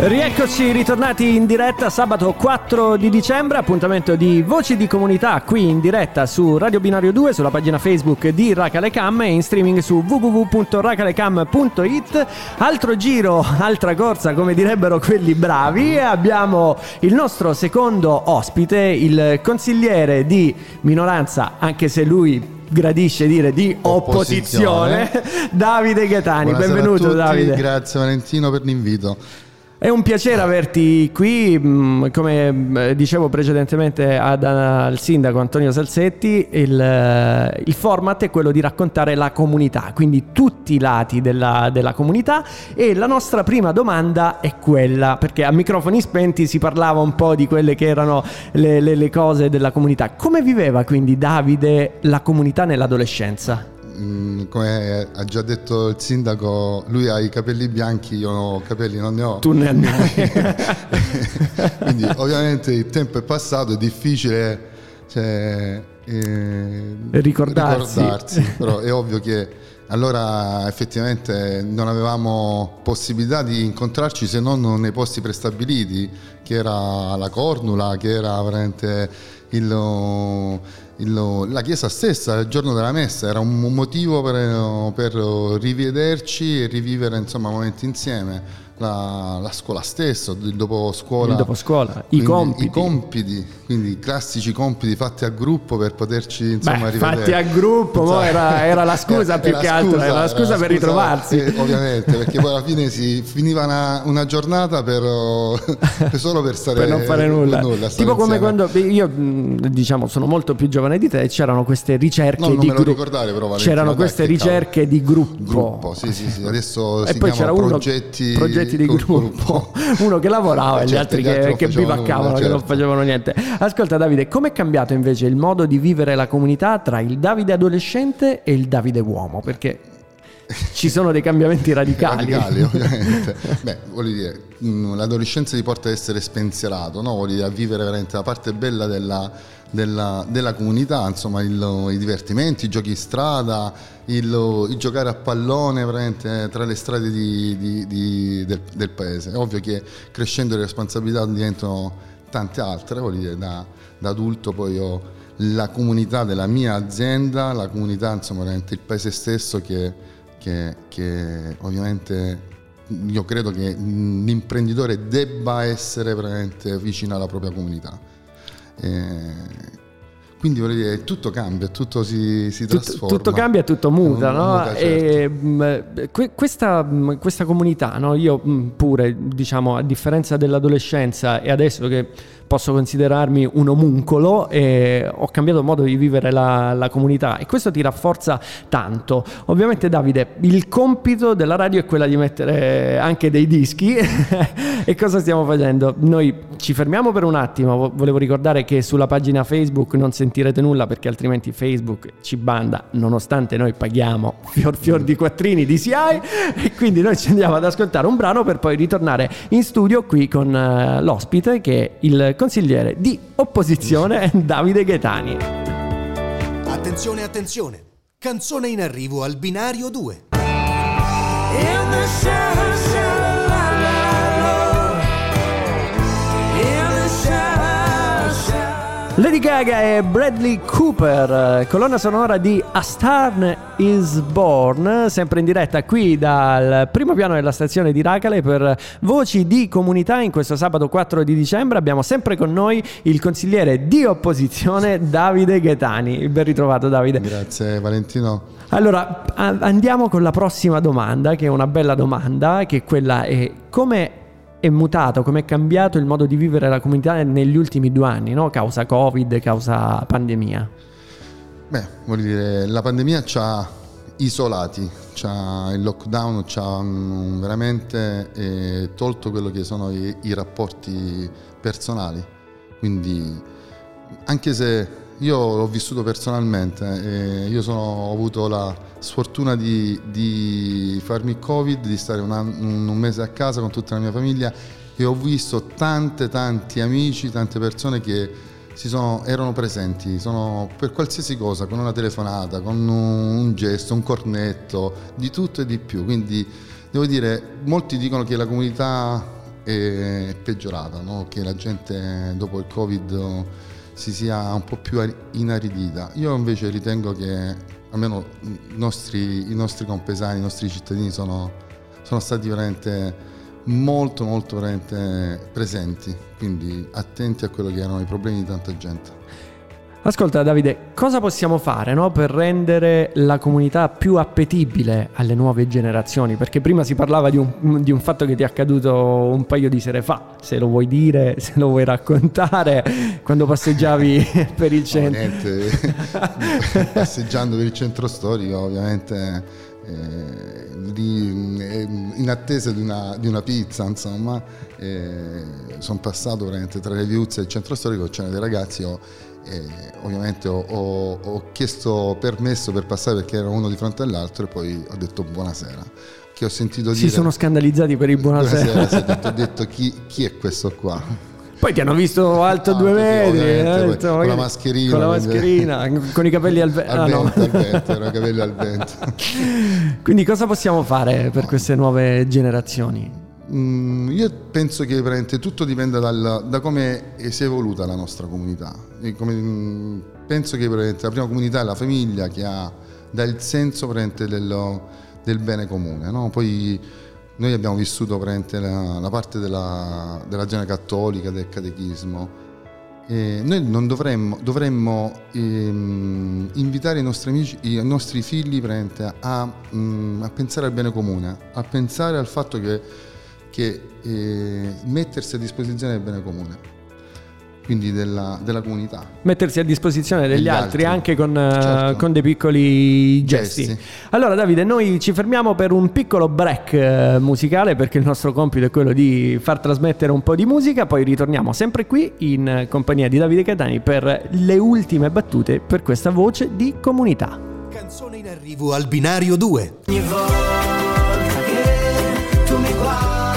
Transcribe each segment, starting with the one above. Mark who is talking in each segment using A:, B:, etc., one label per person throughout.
A: Rieccoci ritornati in diretta sabato 4 di dicembre, appuntamento di Voci di Comunità qui in diretta su Radio Binario 2, sulla pagina Facebook di Racalecam e in streaming su www.racalecam.it. Altro giro, altra corsa come direbbero quelli bravi e abbiamo il nostro secondo ospite, il consigliere di minoranza, anche se lui gradisce dire di opposizione, opposizione. Davide Gaetani.
B: Buonasera
A: Benvenuto Davide.
B: Grazie Valentino per l'invito.
A: È un piacere averti qui, mm, come dicevo precedentemente ad, al sindaco Antonio Salsetti, il, eh, il, format è quello di raccontare la comunità, quindi tutti i lati della, della, comunità e la nostra prima domanda è quella, perché a microfoni spenti si parlava un po' di quelle che erano le, le, le cose della comunità. Come viveva quindi Davide la comunità nell'adolescenza?
B: Mm, come ha già detto il sindaco, lui ha i capelli bianchi, io ho capelli, non ne ho.
A: Tu ne hai.
B: Quindi ovviamente il tempo è passato, è difficile cioè,
A: eh, ricordarsi.
B: ricordarsi però è ovvio che allora effettivamente non avevamo possibilità di incontrarci se non nei posti prestabiliti, che era la Cornula, che era veramente il il, la chiesa stessa, il giorno della messa, era un motivo per, per rivederci e rivivere insomma, momenti insieme la, la, scuola stessa, il dopo scuola,
A: il dopo scuola i, compiti.
B: i compiti, quindi i classici compiti fatti a gruppo per poterci insomma
A: Beh,
B: rivedere.
A: Fatti a gruppo, era, era, la scusa più che scusa, altro, era la scusa era per scusa, ritrovarsi.
B: Eh, ovviamente, perché poi alla fine si finiva una, una giornata per, solo per stare
A: per non fare nulla. nulla tipo come insieme. quando io diciamo sono molto più giovane di te c'erano queste ricerche
B: no,
A: di gruppo.
B: Però,
A: c'erano queste ricerche cavolo. di gruppo.
B: Gruppo, sì, sì, sì. Adesso
A: e
B: si
A: poi c'era uno
B: progetti
A: progetti di gruppo, uno che lavorava e gli altri che, che bivaccavano, certo. che non certo. facevano niente. Ascolta Davide, com'è cambiato invece il modo di vivere la comunità tra il Davide adolescente e il Davide uomo? Perché ci sono dei cambiamenti radicali.
B: radicali, ovviamente. Beh, voglio dire, mm, l'adolescenza ti porta ad essere spensierato, no? Voglio dire, a vivere veramente la parte bella della, della, della comunità, insomma, il, i divertimenti, i giochi in strada, il, il, giocare a pallone veramente tra le strade di, di, di, del, del, paese. È ovvio che crescendo le responsabilità diventano tante altre, voglio dire, da, da adulto poi ho la comunità della mia azienda, la comunità, insomma, il paese stesso che, che, che ovviamente io credo che l'imprenditore debba essere veramente vicino alla propria comunità. E quindi voglio dire, tutto cambia, tutto si, si trasforma.
A: Tutto, cambia, tutto muta, no? muta certo. e, mh, questa, mh, questa, comunità, no? io mh, pure, diciamo, a differenza dell'adolescenza e adesso che posso considerarmi un omuncolo e ho cambiato modo di vivere la, la, comunità e questo ti rafforza tanto. Ovviamente Davide, il compito della radio è quella di mettere anche dei dischi e cosa stiamo facendo? Noi ci fermiamo per un attimo, volevo ricordare che sulla pagina Facebook non sentirete nulla perché altrimenti Facebook ci banda nonostante noi paghiamo fior fior di quattrini di CI e quindi noi ci andiamo ad ascoltare un brano per poi ritornare in studio qui con uh, l'ospite che è il consigliere di opposizione Davide Gaetani.
C: Attenzione, attenzione. Canzone in arrivo al binario 2.
A: Lady Gaga e Bradley Cooper, colonna sonora di A Star is Born, sempre in diretta qui dal primo piano della stazione di Racale per Voci di Comunità in questo sabato 4 di dicembre. Abbiamo sempre con noi il consigliere di opposizione Davide Gaetani. Ben ritrovato Davide.
B: Grazie Valentino.
A: Allora, andiamo con la prossima domanda, che è una bella domanda, che quella è come è mutato, come è cambiato il modo di vivere la comunità negli ultimi due anni, no? causa Covid, causa pandemia?
B: Beh, voglio dire, la pandemia ci ha isolati, c'ha, il lockdown ci ha veramente eh, tolto quello che sono i, i rapporti personali. Quindi, anche se io l'ho vissuto personalmente, eh, io sono, ho avuto la sfortuna di, di farmi il covid, di stare un, un, mese a casa con tutta la mia famiglia e ho visto tante tanti amici, tante persone che sono, erano presenti sono, per qualsiasi cosa, con una telefonata, con un, gesto, un cornetto, di tutto e di più. Quindi devo dire, molti dicono che la comunità è peggiorata, no? che la gente dopo il Covid si sia un po' più inaridita. Io invece ritengo che almeno i nostri, i nostri compesani, i nostri cittadini sono, sono stati veramente molto molto veramente presenti, quindi attenti a quello che erano i problemi di tanta gente.
A: Ascolta Davide, cosa possiamo fare no, per rendere la comunità più appetibile alle nuove generazioni? Perché prima si parlava di un, di un, fatto che ti è accaduto un paio di sere fa, se lo vuoi dire, se lo vuoi raccontare, quando passeggiavi per il centro. No,
B: niente, passeggiando per il centro storico ovviamente eh, di, eh, in attesa di una, di una pizza, insomma, eh, sono passato veramente tra le viuzze e il centro storico, c'erano dei ragazzi, ho e ovviamente ho, ho, ho, chiesto permesso per passare perché era uno di fronte all'altro e poi ho detto buonasera. Che ho sentito
A: dire, si sono scandalizzati per il buonasera. buonasera
B: detto, ho detto chi, chi è questo qua?
A: Poi ti hanno visto alto ah, due metri, eh,
B: con la mascherina,
A: con, la mascherina, con i capelli al, ve-
B: al ah, vento. No. Al vento, erano capelli al vento.
A: Quindi cosa possiamo fare per queste nuove generazioni?
B: Mm, io penso che veramente tutto dipenda dal, da come si è evoluta la nostra comunità. Come, mm, penso che la prima comunità è la famiglia che ha, dà il senso del, del bene comune. No? Poi noi abbiamo vissuto la, la, parte della, della ragione cattolica, del catechismo. E noi non dovremmo, dovremmo ehm, invitare i nostri, amici, i nostri figli a, mm, a pensare al bene comune, a pensare al fatto che che eh, mettersi a disposizione del bene comune quindi della, della, comunità.
A: Mettersi a disposizione degli, degli altri, altri, anche con, eh, certo. con, dei piccoli gesti. gesti. Allora Davide, noi ci fermiamo per un piccolo break eh, musicale perché il nostro compito è quello di far trasmettere un po' di musica, poi ritorniamo sempre qui in compagnia di Davide Catani per le ultime battute per questa voce di comunità.
C: Canzone in arrivo al binario 2.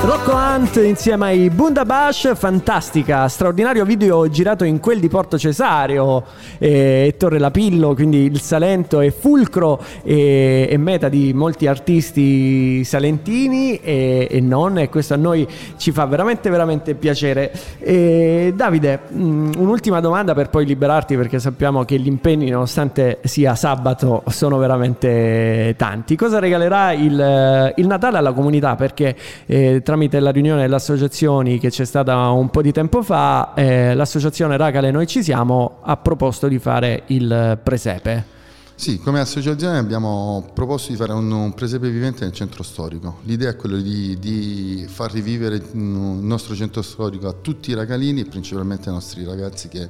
A: Rocco Hunt insieme ai Bundabash, fantastica, straordinario video girato in quel di Porto Cesario e, e Torre Lapillo, quindi il Salento è fulcro e, e meta di molti artisti salentini e, e, non e questo a noi ci fa veramente veramente piacere. E Davide, mm, un'ultima domanda per poi liberarti perché sappiamo che gli impegni nonostante sia sabato sono veramente tanti. Cosa regalerà il, il Natale alla comunità? Perché eh, tramite la riunione delle associazioni che c'è stata un po' di tempo fa, eh, l'associazione Racale Noi Ci Siamo ha proposto di fare il presepe.
B: Sì, come associazione abbiamo proposto di fare un, un, presepe vivente nel centro storico. L'idea è quella di, di, far rivivere il nostro centro storico a tutti i racalini principalmente ai nostri ragazzi che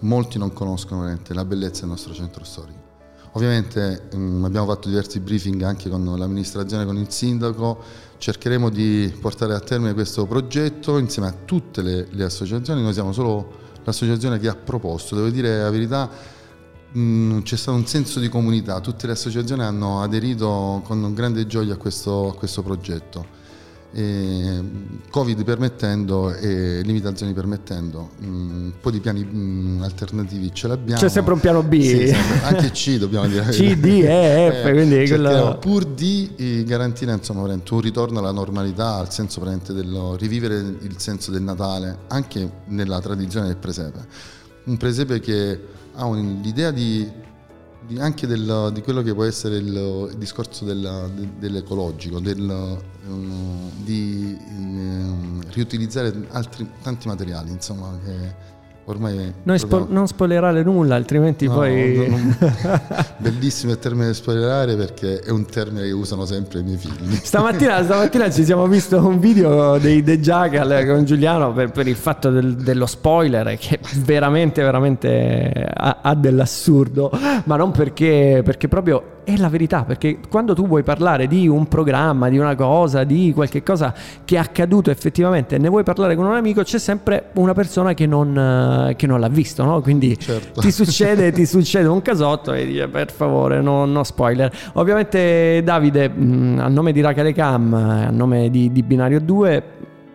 B: molti non conoscono la bellezza del nostro centro storico. Ovviamente mh, mm, abbiamo fatto diversi briefing anche con l'amministrazione, con il sindaco, cercheremo di portare a termine questo progetto insieme a tutte le, le associazioni, noi siamo solo l'associazione che ha proposto, devo dire la verità, mh, mm, c'è stato un senso di comunità, tutte le associazioni hanno aderito con grande gioia a questo, a questo progetto. E Covid permettendo e limitazioni permettendo, mm, un po' di piani mm, alternativi ce l'abbiamo.
A: C'è sempre un piano B. Sì,
B: anche C dobbiamo dire.
A: C, D, E, F, eh, quindi quello...
B: Pur di garantire insomma, un ritorno alla normalità, al senso del rivivere il senso del Natale, anche nella tradizione del presepe. Un presepe che ha l'idea di di, anche del, di quello che può essere il, il discorso del, dell'ecologico, del, um, di um, riutilizzare altri, tanti materiali, insomma, che ormai
A: non, spo- non spoilerare nulla altrimenti no, poi non, non...
B: bellissimo il termine spoilerare perché è un termine che usano sempre i miei figli.
A: Stamattina, stamattina ci siamo visto un video dei The Jackal con Giuliano per, per il fatto del, dello spoiler che veramente veramente ha, ha dell'assurdo ma non perché, perché proprio è la verità, perché quando tu vuoi parlare di un programma, di una cosa, di qualche cosa che è accaduto effettivamente e ne vuoi parlare con un amico, c'è sempre una persona che non, che non l'ha visto, no? Quindi certo. ti, succede, ti, succede, un casotto e dici per favore no, no spoiler. Ovviamente Davide, a nome di Rachele Cam, a nome di, di Binario 2,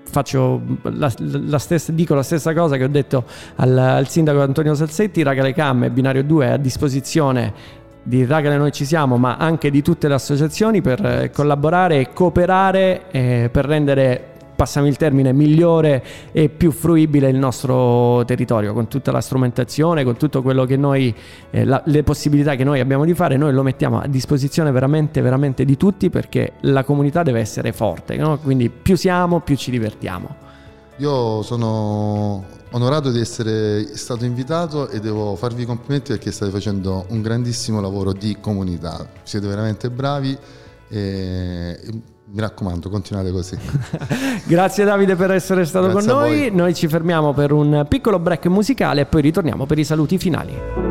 A: faccio la, la stessa, dico la stessa cosa che ho detto al, al sindaco Antonio Salsetti, Ragale Cam e Binario 2 è a disposizione di Ragale Noi Ci Siamo, ma anche di tutte le associazioni per eh, collaborare e cooperare eh, per rendere passami il termine, migliore e più fruibile il nostro territorio, con tutta la strumentazione, con tutto quello che noi, eh, la, le possibilità che noi abbiamo di fare, noi lo mettiamo a disposizione veramente, veramente di tutti perché la comunità deve essere forte, no? quindi più siamo, più ci divertiamo.
B: Io sono onorato di essere stato invitato e devo farvi complimenti perché state facendo un grandissimo lavoro di comunità. Siete veramente bravi e mi raccomando, continuate così.
A: Grazie Davide per essere stato Grazie con noi. Noi ci fermiamo per un piccolo break musicale e poi ritorniamo per i saluti finali.